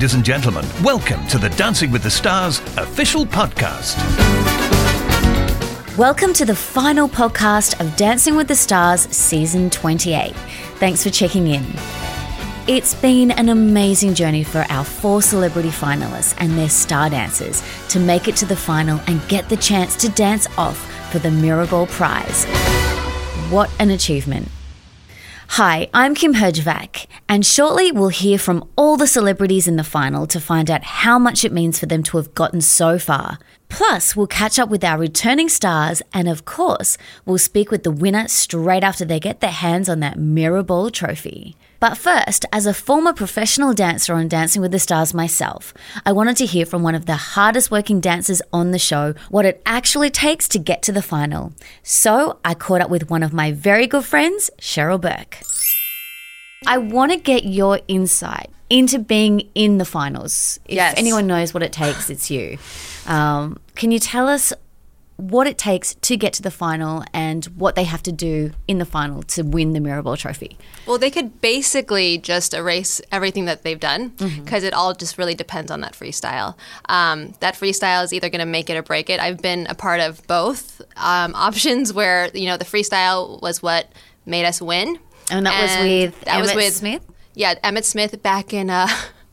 ladies and gentlemen, welcome to the Dancing with the Stars official podcast. Welcome to the final podcast of Dancing with the Stars season 28. Thanks for checking in. It's been an amazing journey for our four celebrity finalists and their star dancers to make it to the final and get the chance to dance off for the Mirrorball Prize. What an achievement! Hi, I'm Kym Herjavec, and shortly we'll hear from all the celebrities in the final to find out how much it means for them to have gotten so far. Plus, we'll catch up with our returning stars, and of course, we'll speak with the winner straight after they get their hands on that Mirrorball trophy. But first, as a former professional dancer on Dancing with the Stars myself, I wanted to hear from one of the hardest working dancers on the show what it actually takes to get to the final. So I caught up with one of my very good friends, Cheryl Burke. I want to get your insight into being in the finals. If Yes. anyone knows what it takes, it's you. Um, can you tell us what it takes to get to the final and what they have to do in the final to win the Mirrorball Trophy? Well, they could basically just erase everything that they've done because it all just really depends on that freestyle. Um, that freestyle is either going to make it or break it. I've been a part of both um, options where you know the freestyle was what made us win, And that was with that was Emmitt with Smith? Yeah, Emmitt Smith back in uh,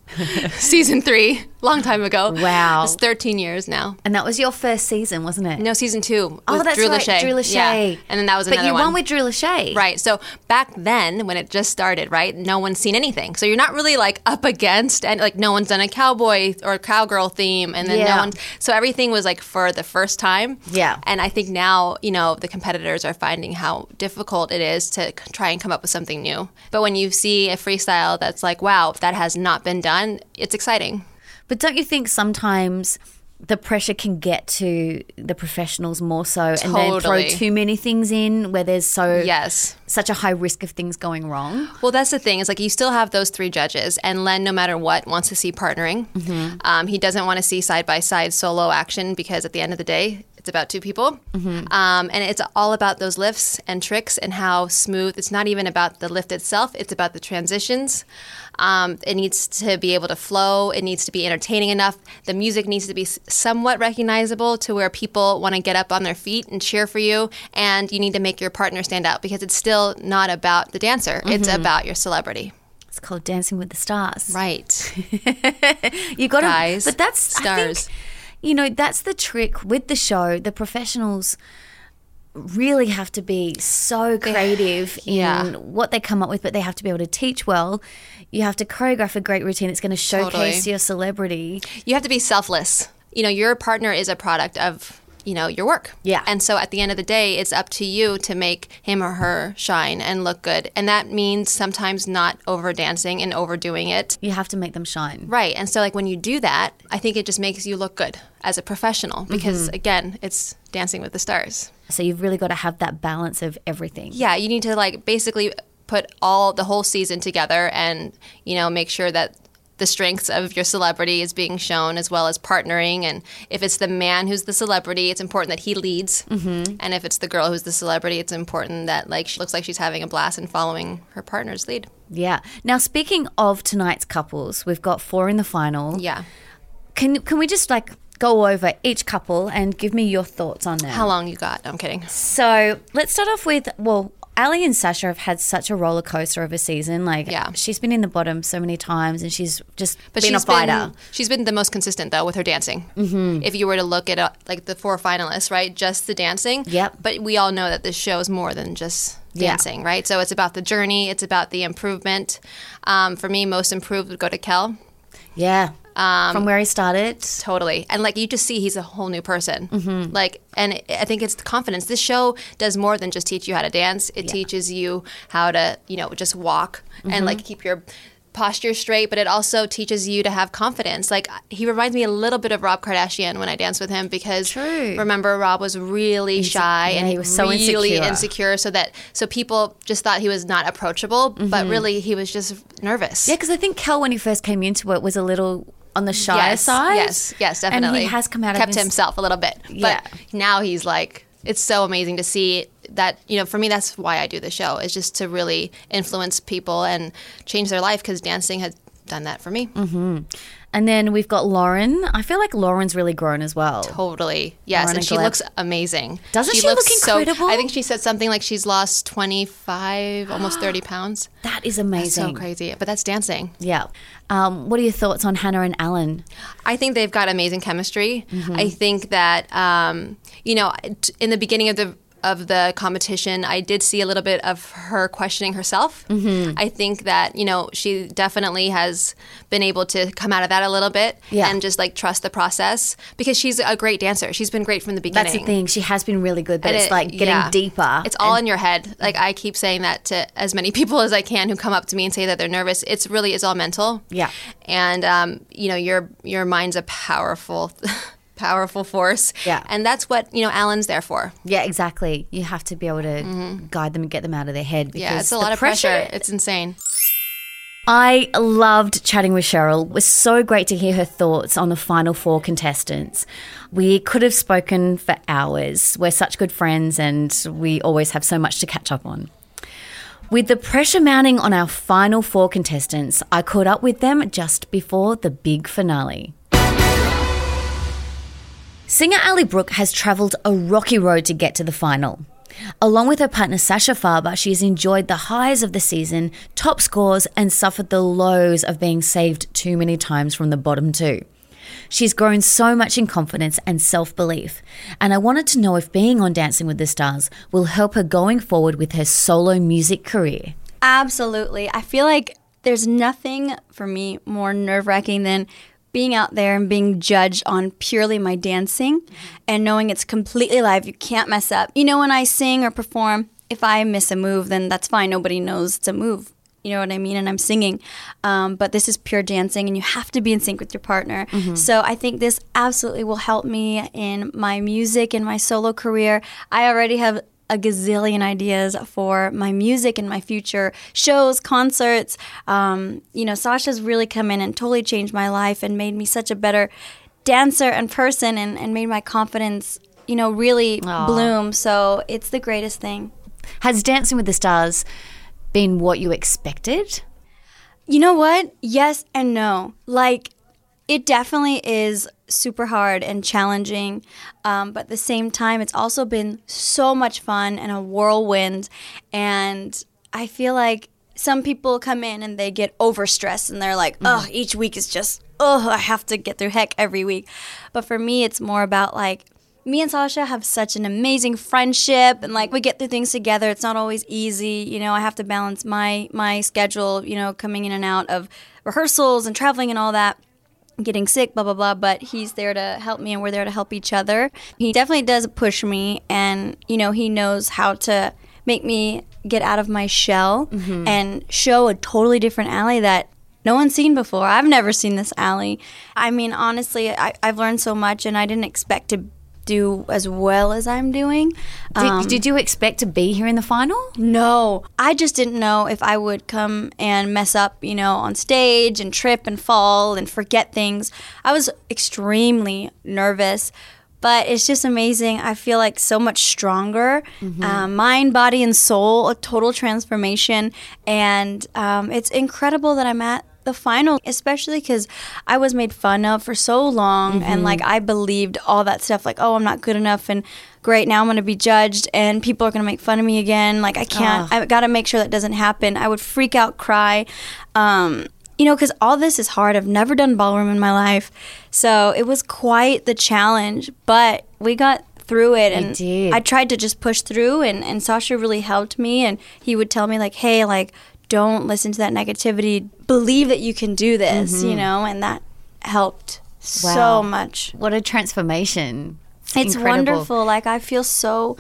season three, long time ago. Wow. it's thirteen years now. And that was your first season, wasn't it? No, season two. Oh, that's Drew right, Lachey. Drew Lachey. Yeah. and then that was But you one. won with Drew Lachey. Right. So back then, when it just started, right, no one's seen anything. So you're not really like up against, and like no one's done a cowboy or cowgirl theme, and then Yeah. no one. So everything was like for the first time. Yeah. And I think now, you know, the competitors are finding how difficult it is to try and come up with something new. But when you see a freestyle that's like, wow, that has not been done, it's exciting. But don't you think sometimes the pressure can get to the professionals more so and then throw too many things in where there's so Yes. such a high risk of things going wrong? Well, that's the thing. Is like you still have those three judges, and Len, no matter what, wants to see partnering. Um, he doesn't want to see side by side solo action because at the end of the day, it's about two people, um, and it's all about those lifts and tricks and how smooth. It's not even about the lift itself; it's about the transitions. Um, it needs to be able to flow. It needs to be entertaining enough. The music needs to be somewhat recognizable to where people want to get up on their feet and cheer for you. And you need to make your partner stand out because it's still not about the dancer. It's about your celebrity. It's called Dancing with the Stars. Right. You got Guys, to, but that's I think, stars. you know, that's the trick with the show. The professionals really have to be so creative yeah. in what they come up with, but they have to be able to teach well. You have to choreograph a great routine. It's going to showcase Totally. your celebrity. you have to be selfless. You know, your partner is a product of, you know, your work. Yeah. And so at the end of the day, it's up to you to make him or her shine and look good. And that means sometimes not over dancing and overdoing it. You have to make them shine. Right. And so like when you do that, I think it just makes you look good as a professional mm-hmm. because again, it's dancing with the stars. So you've really got to have that balance of everything. Yeah, you need to like basically put all the whole season together and, you know, make sure that the strengths of your celebrity is being shown as well as partnering and if it's the man who's the celebrity it's important that he leads mm-hmm. and if it's the girl who's the celebrity it's important that like she looks like she's having a blast and following her partner's lead Yeah. Now, speaking of tonight's couples, we've got four in the final. yeah Can can we just like go over each couple and give me your thoughts on them? how long you got i'm kidding So let's start off with well, Ally and Sasha have had such a roller coaster of a season. Like, Yeah. she's been in the bottom so many times, and she's just But been she's a fighter. been she's been the most consistent though with her dancing. Mm-hmm. If you were to look at uh, like the four finalists, right, just the dancing. Yep. But we all know that this show is more than just Yeah. dancing, right? So it's about the journey. It's about the improvement. Um, for me, most improved would go to Kel. yeah, Um, from where he started. Totally. And like you just see he's a whole new person. Mm-hmm. Like and I think it's the confidence. This show does more than just teach you how to dance. It teaches you how to, you know, just walk Mm-hmm. and like keep your posture straight, but it also teaches you to have confidence. Like he reminds me a little bit of Rob Kardashian when I dance with him because True. remember Rob was really shy yeah, and he was so really insecure. insecure so that so people just thought he was not approachable, but really he was just nervous. Mm-hmm. Yeah, because I think Kel, when he first came into it, was a little on the shy yes, side. Yes, yes, definitely. And he has come out kept his, himself a little bit. Yeah. But now he's like it's so amazing to see that you know for me that's why I do the show is just to really influence people and change their life because dancing has done that for me. Mm-hmm. And then we've got Lauren. I feel like Lauren's really grown as well. Totally. Yes. Lauren and she Gleb. looks amazing. Doesn't she looks look incredible? I think she said something like she's lost 25, almost 30 pounds. That is amazing. That's So crazy. But that's dancing. Yeah. Um, what are your thoughts on Hannah and Alan? I think they've got amazing chemistry. Mm-hmm. I think that um, you know, in the beginning of the of the competition, I did see a little bit of her questioning herself. Mm-hmm. I think that you know she definitely has been able to come out of that a little bit Yeah. and just like trust the process because she's a great dancer. She's been great from the beginning. That's the thing. She has been really good, but And it's it- like getting yeah. deeper. It's all in your head. Like I keep saying that to as many people as I can who come up to me and say that they're nervous. It's really it's all mental. Yeah. And um, you know your your mind's a powerful, powerful force. Yeah. And that's what you know Alan's there for. Yeah, exactly. You have to be able to guide them and get them out of their head. Because Mm-hmm. Yeah, it's a lot of pressure. It's insane. I loved chatting with Cheryl. It was so great to hear her thoughts on the final four contestants. We could have spoken for hours. We're such good friends and we always have so much to catch up on. With the pressure mounting on our final four contestants, I caught up with them just before the big finale. Singer Ally Brooke has travelled a rocky road to get to the final. Along with her partner Sasha Farber, she has enjoyed the highs of the season, top scores, and suffered the lows of being saved too many times from the bottom two. She's grown so much in confidence and self belief, and I wanted to know if being on Dancing with the Stars will help her going forward with her solo music career. Absolutely. I feel like there's nothing for me more nerve wracking than being out there and being judged on purely my dancing and knowing it's completely live. You can't mess up. You know, when I sing or perform, if I miss a move, then that's fine. Nobody knows it's a move. You know what I mean? And I'm singing. Um, but this is pure dancing, and you have to be in sync with your partner. So I think this absolutely will help me in my music and my solo career. I already have a gazillion ideas for my music and my future shows, concerts. Um, you know, Sasha's really come in and totally changed my life and made me such a better dancer and person and, and made my confidence, you know, really bloom. So it's the greatest thing. Has Dancing with the Stars been what you expected? You know what? Yes and no. Like, it definitely is super hard and challenging, um, but at the same time, it's also been so much fun and a whirlwind. And I feel like some people come in and they get overstressed and they're like, oh, each week is just, oh, I have to get through heck every week. But for me, it's more about like, me and Sasha have such an amazing friendship and like we get through things together. It's not always easy. You know, I have to balance my my schedule, you know, coming in and out of rehearsals and traveling and all that. Getting sick, blah blah blah, but he's there to help me and we're there to help each other. He definitely does push me and you know, he knows how to make me get out of my shell mm-hmm. and show a totally different Ally that no one's seen before. I've never seen this Ally. I mean, honestly, I, I've learned so much and I didn't expect to do as well as I'm doing. Did, Um, did you expect to be here in the final? no, I just didn't know if I would come and mess up, you know, on stage and trip and fall and forget things. I was extremely nervous, but it's just amazing. I feel like so much stronger, uh, mind, body, and soul, a total transformation. And um, it's incredible that I'm at the final, especially because I was made fun of for so long and like I believed all that stuff, like, oh, I'm not good enough and great, now I'm going to be judged and people are going to make fun of me again. Like, I can't, I got to make sure that doesn't happen. I would freak out, cry. Um, you know, because all this is hard. I've never done ballroom in my life. So it was quite the challenge, but we got through it and did. I tried to just push through and, and Sasha really helped me and he would tell me like, hey, like don't listen to that negativity. Believe that you can do this, you mm-hmm. know, and that helped Wow. so much. What a transformation. It's incredible. wonderful. Like I feel so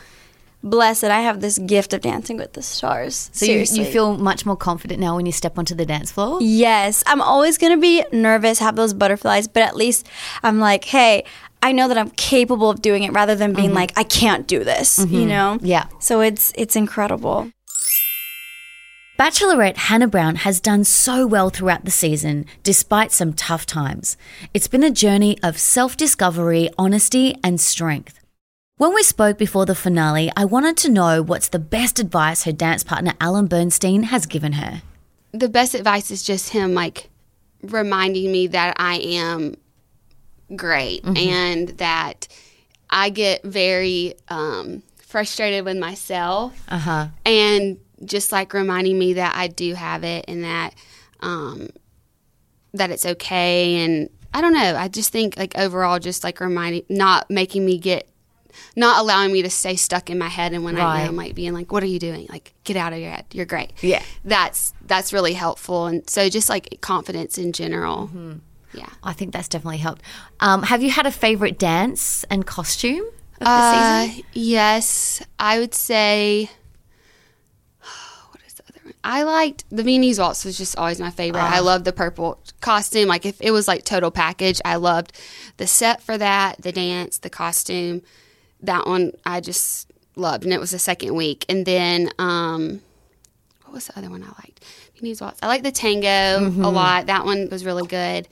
blessed that I have this gift of dancing with the stars. So you, you feel much more confident now when you step onto the dance floor? Yes, I'm always going to be nervous, have those butterflies, but at least I'm like, hey, I know that I'm capable of doing it rather than being mm-hmm. like I can't do this, you mm-hmm. know? Yeah. So it's it's incredible. Bachelorette Hannah Brown has done so well throughout the season, despite some tough times. It's been a journey of self discovery, honesty, and strength. When we spoke before the finale, I wanted to know what's the best advice her dance partner Alan Bernstein has given her. the best advice is just him like reminding me that I am great and that I get very um, frustrated with myself Uh huh. and just like reminding me that I do have it and that um, that it's okay and I don't know I just think like overall just like reminding not making me get not allowing me to stay stuck in my head and when I Right. know I'm like being like what are you doing like get out of your head you're great Yeah. that's that's really helpful and so just like confidence in general yeah I think that's definitely helped. Um, have you had a favorite dance and costume of the Uh, season? yes, I would say. What is the other one? I liked the Viennese waltz was just always my favorite. Ah. I loved the purple costume. Like if it was like total package, I loved the set for that, the dance, the costume. That one I just loved, and it was the second week. And then um, what was the other one I liked? Viennese waltz. I liked the tango Mm-hmm. a lot. That one was really good.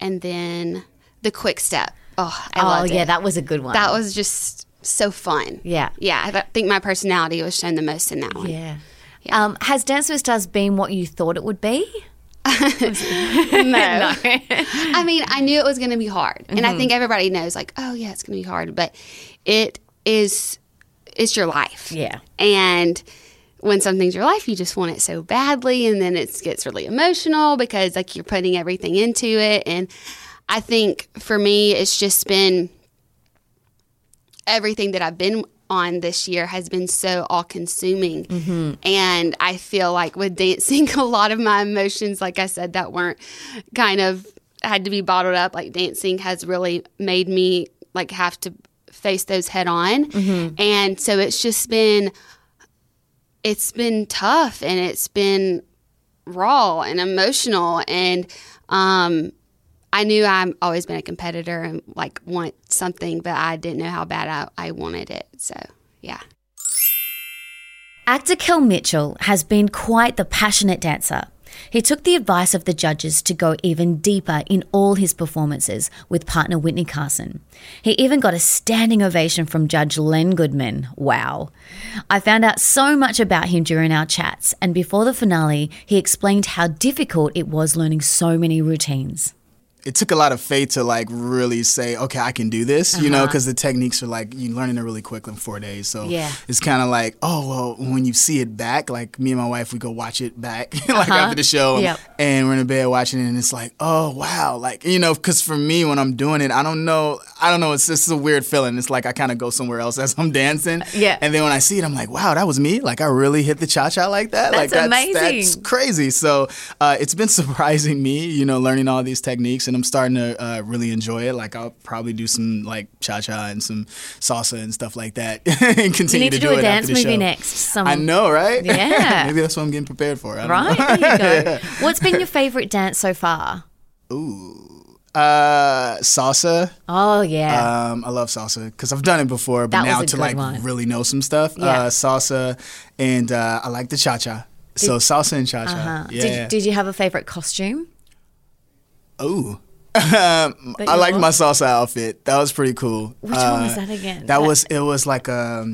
And then the quick step. Oh, I oh loved yeah, it. that was a good one. That was just so fun. Yeah. Yeah. I think my personality was shown the most in that one. yeah. Um, has Dance with Stars been what you thought it would be? no. I mean, I knew it was going to be hard. And I think everybody knows, like, oh, yeah, it's going to be hard. But it is, it's your life. Yeah. And when something's your life, you just want it so badly. And then it gets really emotional because, like, you're putting everything into it. And I think for me, it's just been everything that I've been on this year has been so all consuming. And I feel like with dancing, a lot of my emotions, like I said, that weren't kind of had to be bottled up, like dancing has really made me like have to face those head on. And so it's just been, it's been tough and it's been raw and emotional. And, um, I knew I've always been a competitor and like want something, but I didn't know how bad I, I wanted it. So yeah. Actor Kel Mitchell has been quite the passionate dancer. He took the advice of the judges to go even deeper in all his performances with partner Witney Carson. He even got a standing ovation from Judge Len Goodman. Wow. I found out so much about him during our chats, and before the finale, he explained how difficult it was learning so many routines. It took a lot of faith to like really say, okay, I can do this, you know, uh-huh. because the techniques are like you learning it really quick in four days. So Yeah. it's kind of like, oh well, when you see it back, like me and my wife, we go watch it back, like uh-huh. after the show, Yep. and we're in the bed watching it, and it's like, oh wow, like you know, because for me when I'm doing it, I don't know, I don't know, it's just a weird feeling. It's like I kind of go somewhere else as I'm dancing, uh, Yeah. and then when I see it, I'm like, wow, that was me, like I really hit the cha cha like that, like That's that's amazing. That's crazy. So uh, it's been surprising me, you know, learning all these techniques, and I'm starting to uh, really enjoy it. Like I'll probably do some like cha cha and some salsa and stuff like that, and continue You need to do, do a dance movie show. next. Some, I know, right? Yeah. Maybe that's what I'm getting prepared for. Right? know. There you go. What's been your favorite dance so far? Ooh. Uh, salsa. Oh, yeah. Um, I love salsa because I've done it before, but That now to like one. really know some stuff. Yeah. Uh, salsa, and uh, I like the cha cha. So salsa and cha cha. Uh-huh. Yeah. Did, did you have a favorite costume? Ooh. Um, I you like my salsa outfit. That was pretty cool. Which one was Uh, that again? That was it was like a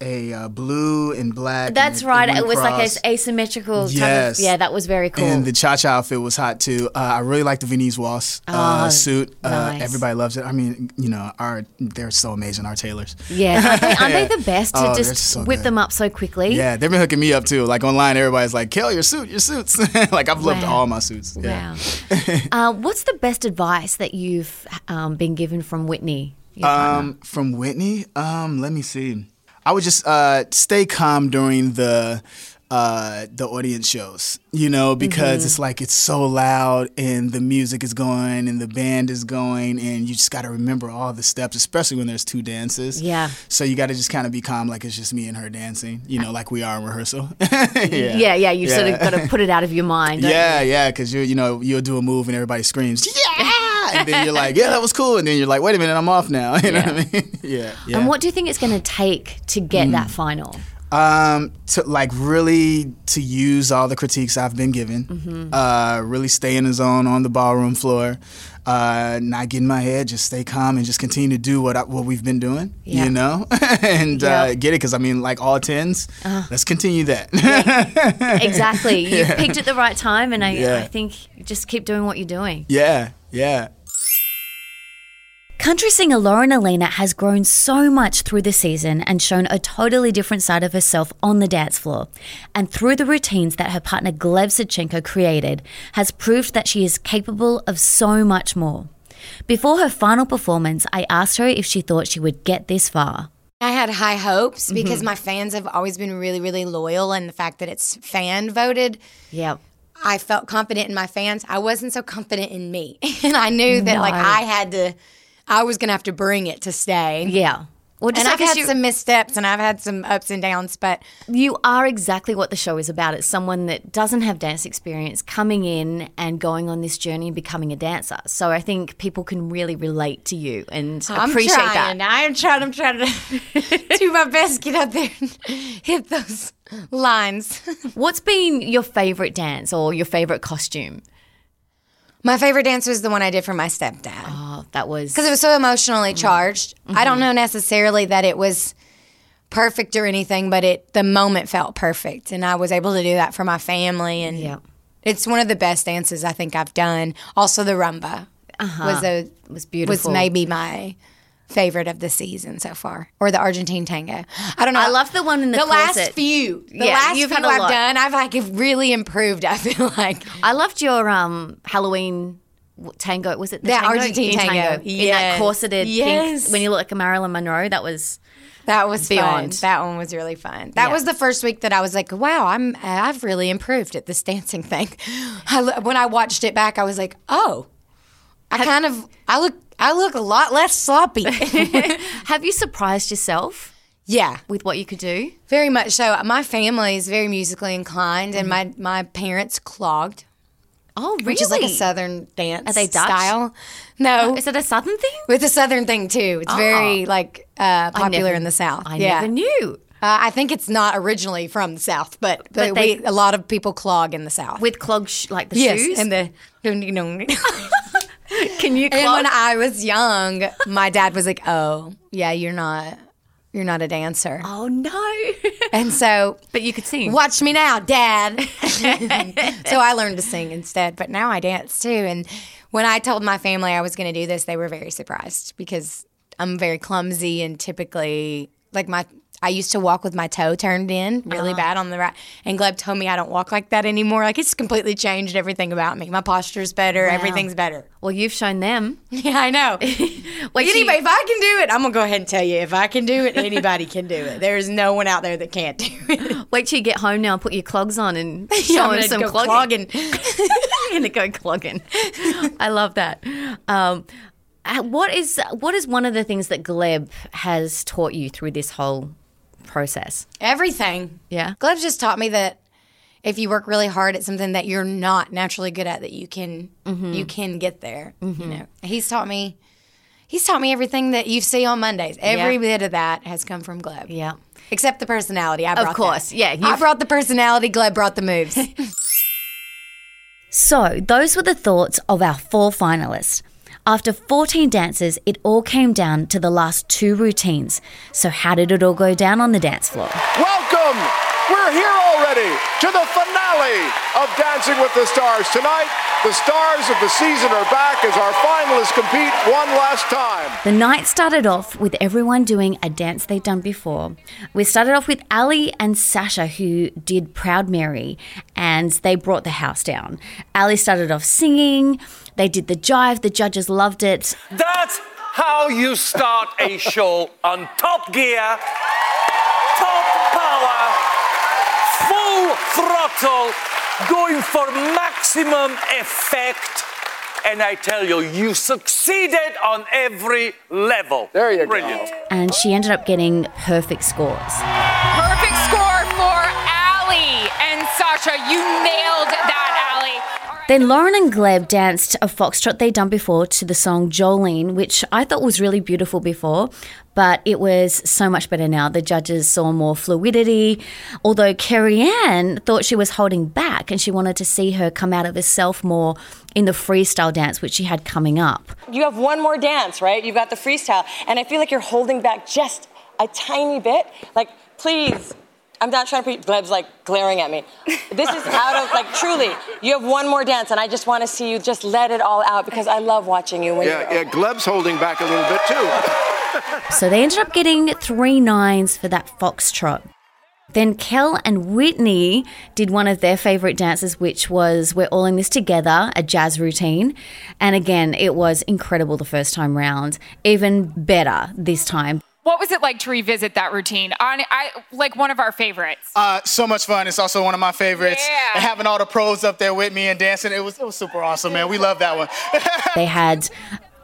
a uh, blue and black. and That's it- right. It was like a asymmetrical. Type Yes. of, yeah, that was very cool. And the cha cha outfit was hot too. Uh, I really like the Viennese waltz uh, Oh, suit. Uh, nice. Everybody loves it. I mean, you know, our they're so amazing. Our tailors. yeah, aren't they, aren't they the best to Oh, just so whip good. them up so quickly? Yeah, they've been hooking me up too. Like online, everybody's like, "Kel, your suit, your suits." like I've loved Wow. all my suits. Yeah. Wow. uh, what's the best advice that you've um, been given from Witney? Um, from Witney, um, let me see. I would just uh, stay calm during the uh, the audience shows, you know, because Mm-hmm. it's like it's so loud and the music is going and the band is going, and you just got to remember all the steps, especially when there's two dances. Yeah. So you got to just kind of be calm, like it's just me and her dancing, you know, like we are in rehearsal. yeah. yeah, yeah. You've sort of got to put it out of your mind. Yeah, yeah, because you you know you'll do a move and everybody screams yeah, and then you're like yeah that was cool, and then you're like wait a minute I'm off now. You know what I mean? Yeah. yeah. And what do you think it's going to take to get that final? Um, to like really to use all the critiques I've been given, Mm-hmm. uh, really stay in the zone on the ballroom floor, uh, not get in my head, just stay calm and just continue to do what I, what we've been doing, Yeah. you know, and Yeah. Uh-huh. uh, get it because I mean like all 10s let's continue that. exactly. You picked at the right time, and I, Yeah. I think just keep doing what you're doing. Yeah, yeah. Country singer Lauren Alaina has grown so much through the season and shown a totally different side of herself on the dance floor. And through the routines that her partner Gleb Savchenko created, has proved that she is capable of so much more. Before her final performance, I asked her if she thought she would get this far. I had high hopes mm-hmm. because my fans have always been really, really loyal, and the fact that it's fan voted, Yeah. I felt confident in my fans. I wasn't so confident in me, and I knew that like I had to, I was gonna have to bring it to stay. Yeah. Well, just And I've had you, some missteps and I've had some ups and downs, but you are exactly what the show is about. It's someone that doesn't have dance experience coming in and going on this journey and becoming a dancer. So I think people can really relate to you and I'm appreciate trying. that. I'm trying. I'm trying to do my best, get out there and hit those lines. What's been your favorite dance or your favorite costume? My favorite dance was the one I did for my stepdad. Oh, that was because it was so emotionally Mm-hmm. charged. I don't know necessarily that it was perfect or anything, but it the moment felt perfect, and I was able to do that for my family. And Yeah. it's one of the best dances I think I've done. Also, the rumba was a was beautiful. was maybe my favorite of the season so far, or the Argentine tango. I don't know. I love the one in the the last few. The Yeah, last you've few had a I've lot. done, I've like really improved. I feel like. I loved your um Halloween tango. Was it the That tango? Argentine In tango. in that Yes. corseted Yes. pink when you look like a Marilyn Monroe? That was That was Beyond. fun. That one was really fun. That Yeah. was the first week that I was like, "Wow, I'm I've really improved at this dancing thing." I, when I watched it back, I was like, "Oh, I kind of I look I look a lot less sloppy." Have you surprised yourself yeah, with what you could do? very much so. My family is very musically inclined, and my my parents clogged, Oh, really? which is like a southern dance. Are they Dutch? style? No, Is it a southern thing? with a southern thing too. It's very like uh, popular never- in the south. I yeah. never knew. Uh, I think it's not originally from the South, but, but, But they- we, a lot of people clog in the South. With clog, sh- like the yes, shoes. and the Can you clog? when I was young, my dad was like, "Oh, yeah, you're not, you're not a dancer," oh no! and so but you could sing. watch me now, Dad. so I learned to sing instead, but now I dance too. And when I told my family I was going to do this, they were very surprised because I'm very clumsy and typically like my. I used to walk with my toe turned in really bad on the right. And Gleb told me I don't walk like that anymore. Like it's completely changed everything about me. My posture's better. Everything's better. Well, you've shown them. Yeah, I know. Till Anybody, if I can do it, I'm gonna go ahead and tell you. If I can do it, anybody can do it. There is no one out there that can't do it. wait till you get home now and put your clogs on and show I'm them gonna some go clogging. clogging. You're gonna go clogging. I love that. Um, uh, what is what is one of the things that Gleb has taught you through this whole process? Everything. Yeah. Gleb just taught me that if you work really hard at something that you're not naturally good at, that you can mm-hmm. you can get there. You mm-hmm. know, he's taught me. He's taught me everything that you see on Mondays. Every Yeah. bit of that has come from Gleb. Yeah. Except the personality. I brought that. course. Yeah, I you've- brought the personality. Gleb brought the moves. So, those were the thoughts of our four finalists. After 14 dances, it all came down to the last two routines. So, how did it all go down on the dance floor? Welcome! We're here already to the finale of Dancing with the Stars. Tonight, the stars of the season are back as our finalists compete one last time. The night started off with everyone doing a dance they'd done before. We started off with Ally and Sasha, who did Proud Mary, and they brought the house down. Ally started off singing, they did the jive, the judges loved it. That's how you start a show on top gear, top power, full throttle, going for maximum effect. And I tell you, you succeeded on every level. There you go. Brilliant. And she ended up getting perfect scores. Perfect score for Ally and Sasha. You nailed that, Ally. Then Lauren and Gleb danced a foxtrot they'd done before to the song Jolene, which I thought was really beautiful before, but it was so much better now. The judges saw more fluidity, although Carrie Ann thought she was holding back and she wanted to see her come out of herself more in the freestyle dance, which she had coming up. you have one more dance, right? You've got the freestyle, and I feel like you're holding back just a tiny bit. Like, please, I'm not trying to. Pre- Gleb's like glaring at me. This is out of like truly. You have one more dance, and I just want to see you just let it all out because I love watching you when Yeah, you're. yeah, Gleb's holding back a little bit too. So they ended up getting three nines for that foxtrot. Then Kel and Witney did one of their favorite dances, which was We're All in This Together, a jazz routine. And again, it was incredible the first time round, even better this time. What was it like to revisit that routine? On I like one of our favorites. Uh, so much fun. It's also one of my favorites. Yeah. And having all the pros up there with me and dancing, it was it was super awesome, man. We love that one. They had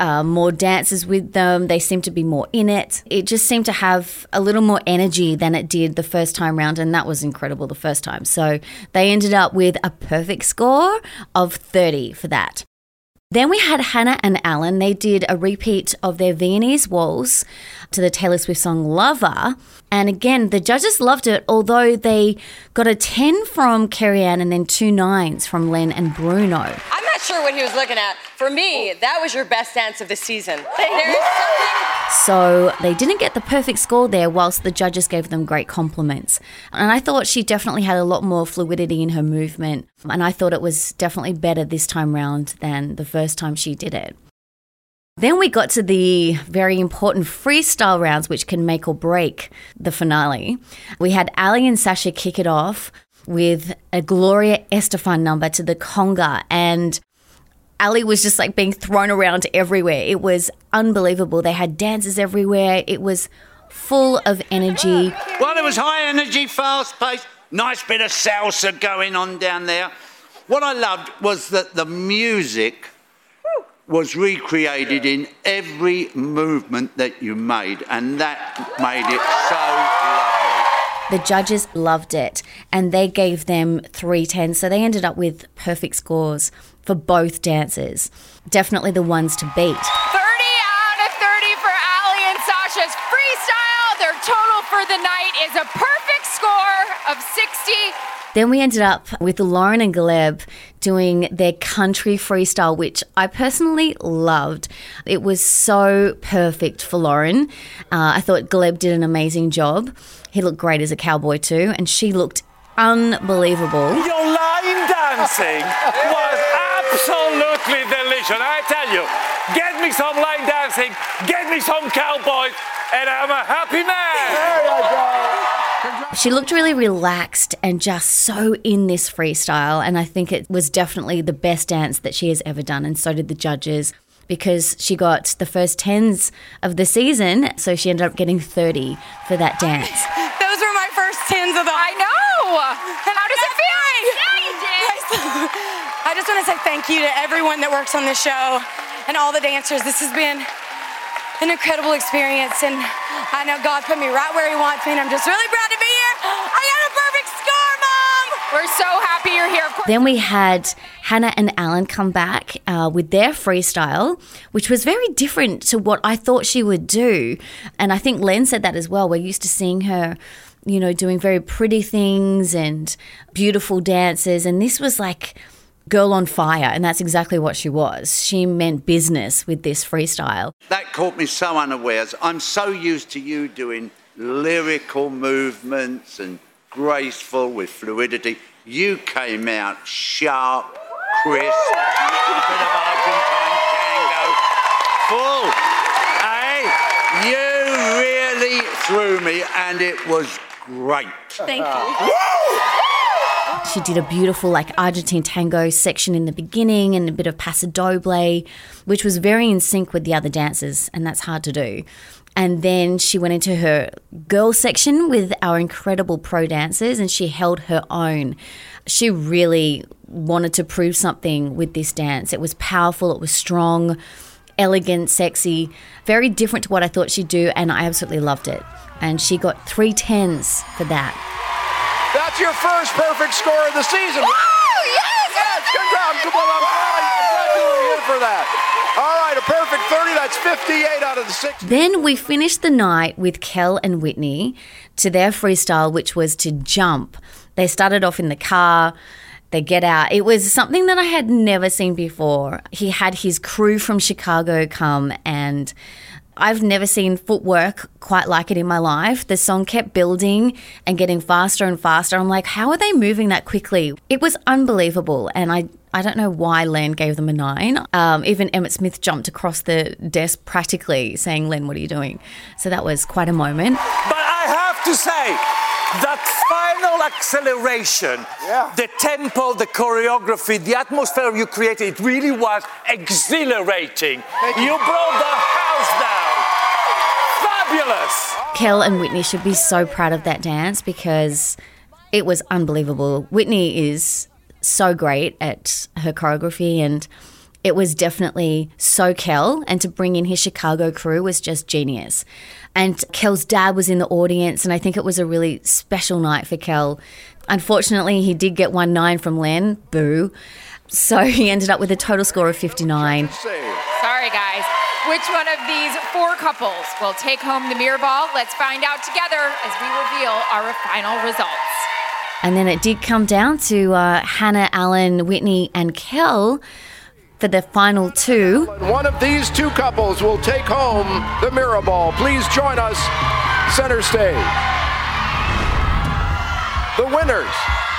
uh, more dances with them. They seemed to be more in it. It just seemed to have a little more energy than it did the first time round, and that was incredible the first time. So they ended up with a perfect score of 30 for that. Then we had Hannah and Alan. They did a repeat of their Viennese waltz to the Taylor Swift song Lover. And again, the judges loved it, although they got a 10 from Carrie Ann and then two nines from Len and Bruno. I'm not sure what he was looking at. For me, that was your best dance of the season. There is something. So they didn't get the perfect score there, whilst the judges gave them great compliments. And I thought she definitely had a lot more fluidity in her movement. And I thought it was definitely better this time round than the first time she did it. Then we got to the very important freestyle rounds, which can make or break the finale. We had Ally and Sasha kick it off with a Gloria Estefan number to the conga, and Ally was just like being thrown around everywhere. It was unbelievable. They had dancers everywhere. It was full of energy. Well, it was high energy, fast paced, nice bit of salsa going on down there. What I loved was that the music was recreated in every movement that you made, and that made it so lovely. The judges loved it and they gave them three tens. So they ended up with perfect scores for both dancers. Definitely the ones to beat. 30 out of 30 for Ally and Sasha's freestyle. Their total for the night is a perfect score of 60. Then we ended up with Lauren and Gleb doing their country freestyle, which I personally loved. It was so perfect for Lauren. Uh, I thought Gleb did an amazing job. He looked great as a cowboy too, and she looked unbelievable. Your line dancing was absolutely delicious. I tell you, get me some line dancing, get me some cowboys, and I'm a happy man. She looked really relaxed and just so in this freestyle. And I think it was definitely the best dance that she has ever done. And so did the judges because she got the first tens of the season. So she ended up getting 30 for that dance. Those were my first tens of the. I know. And How does it feel? I just want to say thank you to everyone that works on this show and all the dancers. This has been an incredible experience, and I know God put me right where He wants me, and I'm just really proud to be here. I got a perfect score, Mom! We're so happy you're here. Then we had Hannah and Alan come back uh, with their freestyle, which was very different to what I thought she would do. And I think Len said that as well. We're used to seeing her, you know, doing very pretty things and beautiful dances. And this was like girl on fire. And that's exactly what she was. She meant business with this freestyle. That caught me so unawares. I'm so used to you doing lyrical movements and graceful with fluidity. You came out sharp, crisp, a bit of Argentine tango, full. Hey, you really threw me, and it was great. Thank you. She did a beautiful like Argentine tango section in the beginning and a bit of paso doble, which was very in sync with the other dancers, and that's hard to do. And then she went into her girl section with our incredible pro dancers and she held her own. She really wanted to prove something with this dance. It was powerful, it was strong, elegant, sexy, very different to what I thought she'd do, and I absolutely loved it. And she got three tens for that. That's your first perfect score of the season. Oh, yes! Yes, congrats. Well, I'm glad, I'm glad you were here for that. All right, a perfect 30. That's 58 out of the 60. Then we finished the night with Kel and Witney to their freestyle, which was to jump. They started off in the car. They get out. It was something that I had never seen before. He had his crew from Chicago come and I've never seen footwork quite like it in my life. The song kept building and getting faster and faster. I'm like, how are they moving that quickly? It was unbelievable. And I, I don't know why Len gave them a nine. Um, even Emmitt Smith jumped across the desk practically saying, Len, what are you doing? So that was quite a moment. But I have to say, that final acceleration, the tempo, the choreography, the atmosphere you created, it really was exhilarating. You. brought the house down. Fabulous. Kel and Witney should be so proud of that dance because it was unbelievable. Witney is so great at her choreography and it was definitely so Kel and to bring in his Chicago crew was just genius. And Kel's dad was in the audience and I think it was a really special night for Kel. Unfortunately, he did get one nine from Len, boo. So he ended up with a total score of 59. Sorry, guys. Which one of these four couples will take home the mirror ball? Let's find out together as we reveal our final results. And then it did come down to uh, Hannah, Alan, Witney, and Kel for the final two. One of these two couples will take home the mirror ball. Please join us center stage. The winners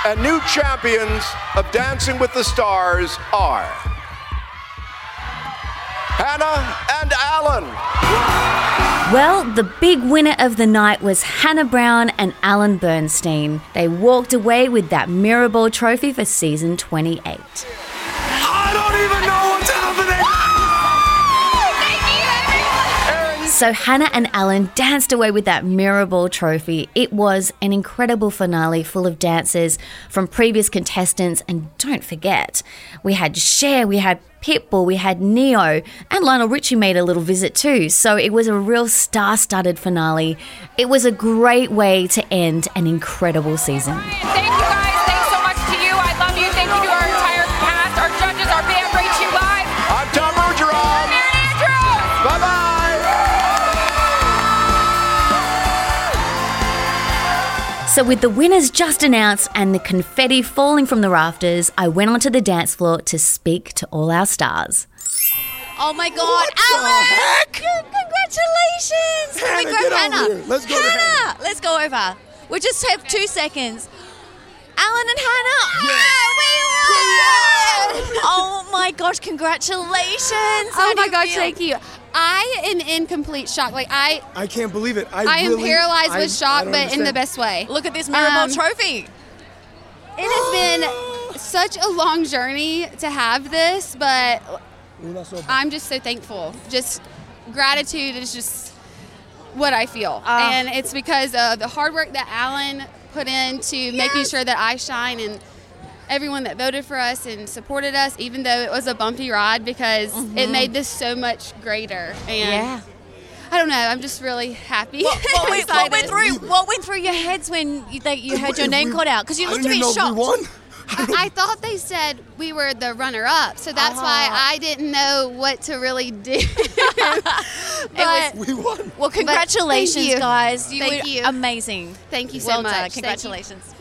and new champions of Dancing with the Stars are Hannah and Alan. Well, the big winner of the night was Hannah Brown and Alan Bernstein. They walked away with that Mirror Ball trophy for season 28. I don't even know what's happening. So Hannah and Alan danced away with that Mirror Ball trophy. It was an incredible finale full of dances from previous contestants. And don't forget, we had Cher, we had Pitbull, we had Ne-Yo, and Lionel Richie made a little visit too. So it was a real star studded finale. It was a great way to end an incredible season. Thank you guys. So, with the winners just announced and the confetti falling from the rafters, I went onto the dance floor to speak to all our stars. Oh my God, Alan! Congratulations! Can we Hannah, grab get over Hannah? here. Let's go to Hannah, let's go over. We just have two seconds. Alan and Hannah. Yeah, we won! Oh my gosh! Congratulations! Oh my gosh, thank you. I am in complete shock. Like I, I can't believe it. I, I, am really- paralyzed I- with shock, don't but in the best way. Look at this Mirror Ball Um, trophy. It has been such a long journey to have this, but I'm just so thankful. Just gratitude is just what I feel, Ah. and it's because of the hard work that Alan put into making sure that I shine and everyone that voted for us and supported us, even though it was a bumpy ride, because it Mhm. made this so much greater. And Yeah. I don't know. I'm just really happy. What, what, went, what went through? What went through your heads when you, they, you heard your name we- called out? Because you looked a didn't bit know if we shocked. won. I, I thought they said we were the runner-up, so that's why Uh-huh. I didn't know what to really do. But- we won. Well, congratulations, you. guys. You Thank were you. amazing. Thank you so well much. Done. Thank you. Congratulations.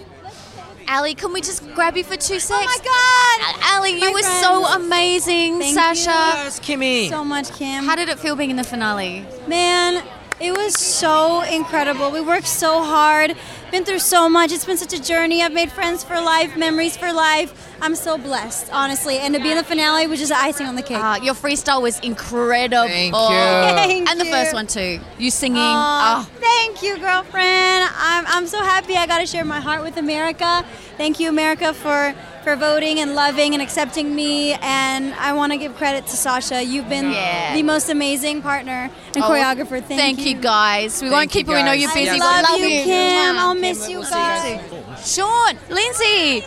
Ally, can we just grab you for two seconds? Oh my God! Ally, you My were so amazing, Thank Sasha. you. Yes, Kimmy. So much, Kym. How did it feel being in the finale? Man, it was so incredible. We worked so hard, been through so much. It's been such a journey. I've made friends for life, memories for life. I'm so blessed, honestly. And to be in the finale was just icing on the cake. Uh, your freestyle was incredible. Thank you. Thank and the you. first one too. You singing. Aw, oh. Thank you, girlfriend. I'm, I'm so happy I got to share my heart with America. Thank you, America, for, for voting and loving and accepting me. And I want to give credit to Sasha. You've been Yeah. the most amazing partner and Oh, choreographer. Thank, thank you, guys. We won't keep you. We know you're busy. I but love, love you, you. Kym. I'll Kym, miss you we'll see you guys. Sean, Lindsay,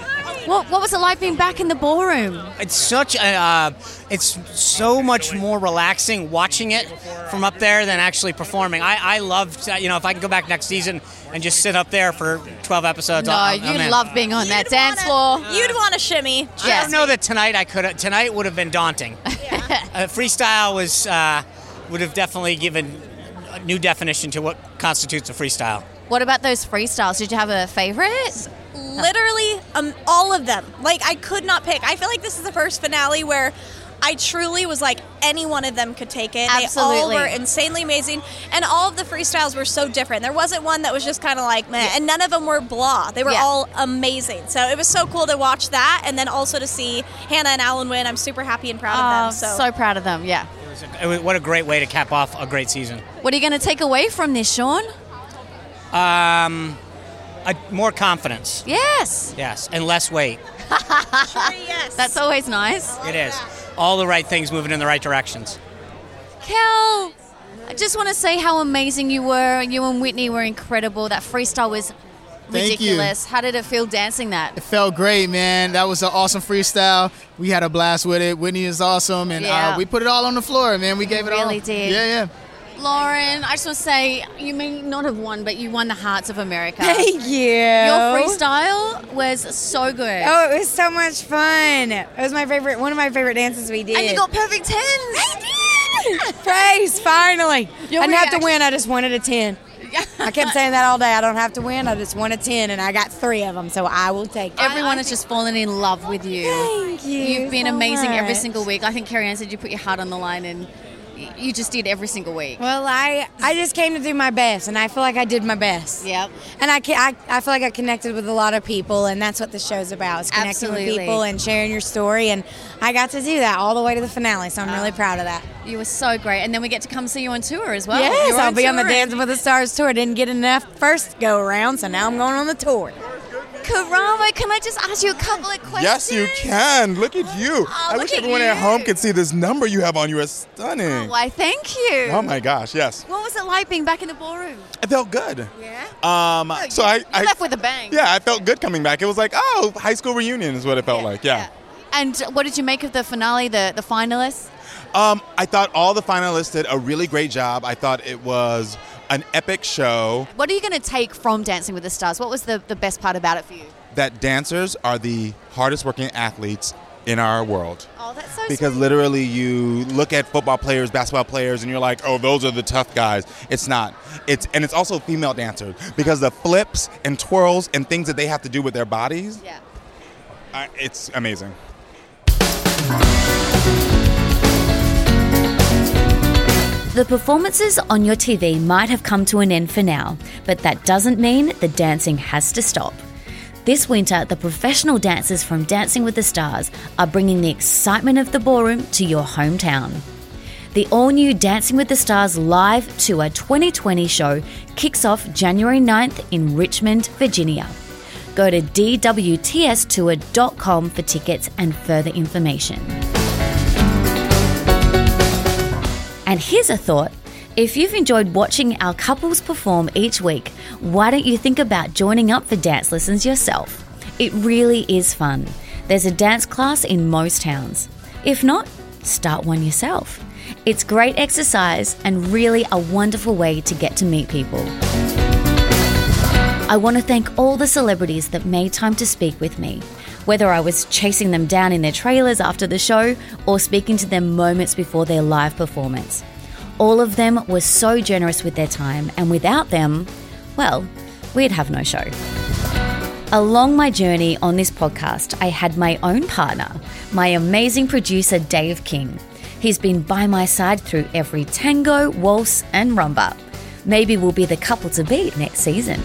what, what was it like being back in the ballroom? It's such a, uh, it's so much more relaxing watching it from up there than actually performing. I, I love, you know, if I can go back next season and just sit up there for 12 episodes. No, I'm, you I'm in. love being on that dance floor. You'd want to shimmy. I don't know that tonight I could. Tonight would have been daunting. uh, freestyle was uh, would have definitely given a new definition to what constitutes a freestyle. What about those freestyles? Did you have a favorite? Literally, um, all of them. Like I could not pick. I feel like this is the first finale where I truly was like, any one of them could take it. Absolutely. They all were insanely amazing, and all of the freestyles were so different. There wasn't one that was just kind of like meh, and none of them were blah. They were Yeah. all amazing. So it was so cool to watch that, and then also to see Hannah and Alan win. I'm super happy and proud Oh, of them. So. so proud of them. Yeah. It was, what a great way to cap off a great season. What are you going to take away from this, Sean? Um, a, more confidence. Yes. Yes, and less weight. yes. That's always nice. It is. All the right things moving in the right directions. Kel, I just want to say how amazing you were. You and Witney were incredible. That freestyle was Thank you. ridiculous. How did it feel dancing that? It felt great, man. That was an awesome freestyle. We had a blast with it. Witney is awesome, and Yeah. uh, we put it all on the floor, man. We gave it all. really did. Yeah, yeah. Lauren, I just want to say you may not have won, but you won the hearts of America. Thank you. Your freestyle was so good. Oh, it was so much fun. It was my favorite, one of my favorite dances we did. And you got perfect tens. I did. Praise, finally. Your I didn't have to win. I just wanted a 10. I kept saying that all day. I don't have to win. I just want a 10, and I got three of them, so I will take it. Everyone has just fallen in love with you. Thank you You've been so amazing every single week. I think Carrie Ann said you put your heart on the line and you just did every single week. Well, I I just came to do my best, and I feel like I did my best. Yep. And I, I I feel like I connected with a lot of people, and that's what the show's about: is connecting Absolutely. with people and sharing your story. And I got to do that all the way to the finale, so I'm really ah. proud of that. You were so great. And then we get to come see you on tour as well. yes, I'll be on the. Dancing with the Stars tour. Didn't get enough first go around, so now I'm going on the tour. Karamo, can I just ask you a couple of questions? Yes, you can. Look at you. I look wish at everyone at home could see this number you have on you. It's stunning. Why, thank you. Oh my gosh, yes. What was it like being back in the ballroom? It felt good. Yeah. Um, so I, You I left with a bang. yeah, I felt good coming back. It was like, oh, high school reunion is what it felt like. Yeah. And what did you make of the finale, the, the finalists? Um, I thought all the finalists did a really great job. I thought it was an epic show. What are you going to take from Dancing with the Stars? What was the, the best part about it for you? That dancers are the hardest working athletes in our world. Oh, that's so because literally you look at football players, basketball players, and you're like, oh, those are the tough guys. It's not. It's and it's also female dancers because the flips and twirls and things that they have to do with their bodies. Yeah. Uh, it's amazing. The performances on your TV might have come to an end for now, but that doesn't mean the dancing has to stop. This winter, the professional dancers from Dancing with the Stars are bringing the excitement of the ballroom to your hometown. The all new Dancing with the Stars Live Tour 2020 show kicks off January 9th in Richmond, Virginia. Go to dwtstour.com for tickets and further information. And here's a thought if you've enjoyed watching our couples perform each week, why don't you think about joining up for dance lessons yourself? It really is fun. There's a dance class in most towns. If not, start one yourself. It's great exercise and really a wonderful way to get to meet people. I want to thank all the celebrities that made time to speak with me, whether I was chasing them down in their trailers after the show or speaking to them moments before their live performance. All of them were so generous with their time, and without them, well, we'd have no show. Along my journey on this podcast, I had my own partner, my amazing producer, Dave King. He's been by my side through every tango, waltz, and rumba. Maybe we'll be the couple to beat next season.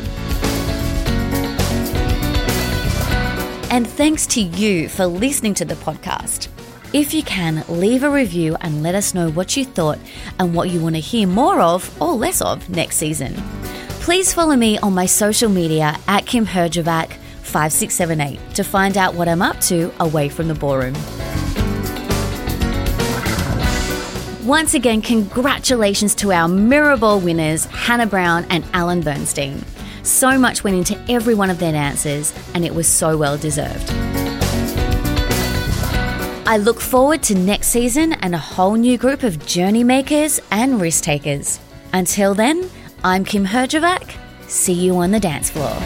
And thanks to you for listening to the podcast. If you can, leave a review and let us know what you thought and what you want to hear more of or less of next season. Please follow me on my social media at Kym Herjavec 5678 to find out what I'm up to away from the ballroom. Once again, congratulations to our Mirror Ball winners, Hannah Brown and Alan Bersten. So much went into every one of their dances, and it was so well deserved. I look forward to next season and a whole new group of journey makers and risk takers. Until then, I'm Kym Herjavec. See you on the dance floor.